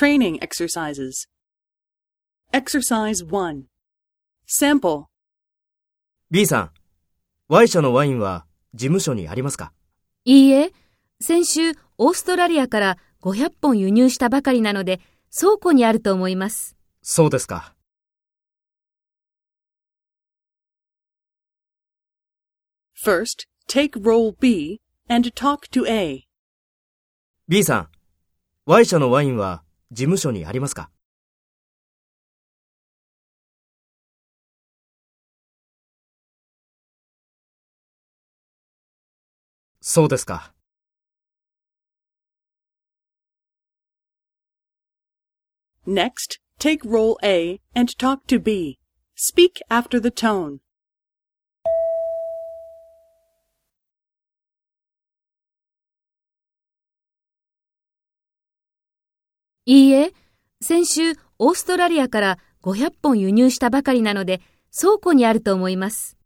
Training exercises. Exercise 1. Sample. B さん、Y 社のワインは事務所にありますか？いいえ、先週オーストラリアから500本輸入したばかりなので倉庫にあると思います。そうですか。First, take role B and talk to A. B さん、Y 社のワインは事務所にありますかそうですか。Next, take role A and talk to B. Speak after the tone. いいえ、先週オーストラリアから500本輸入したばかりなので倉庫にあると思います。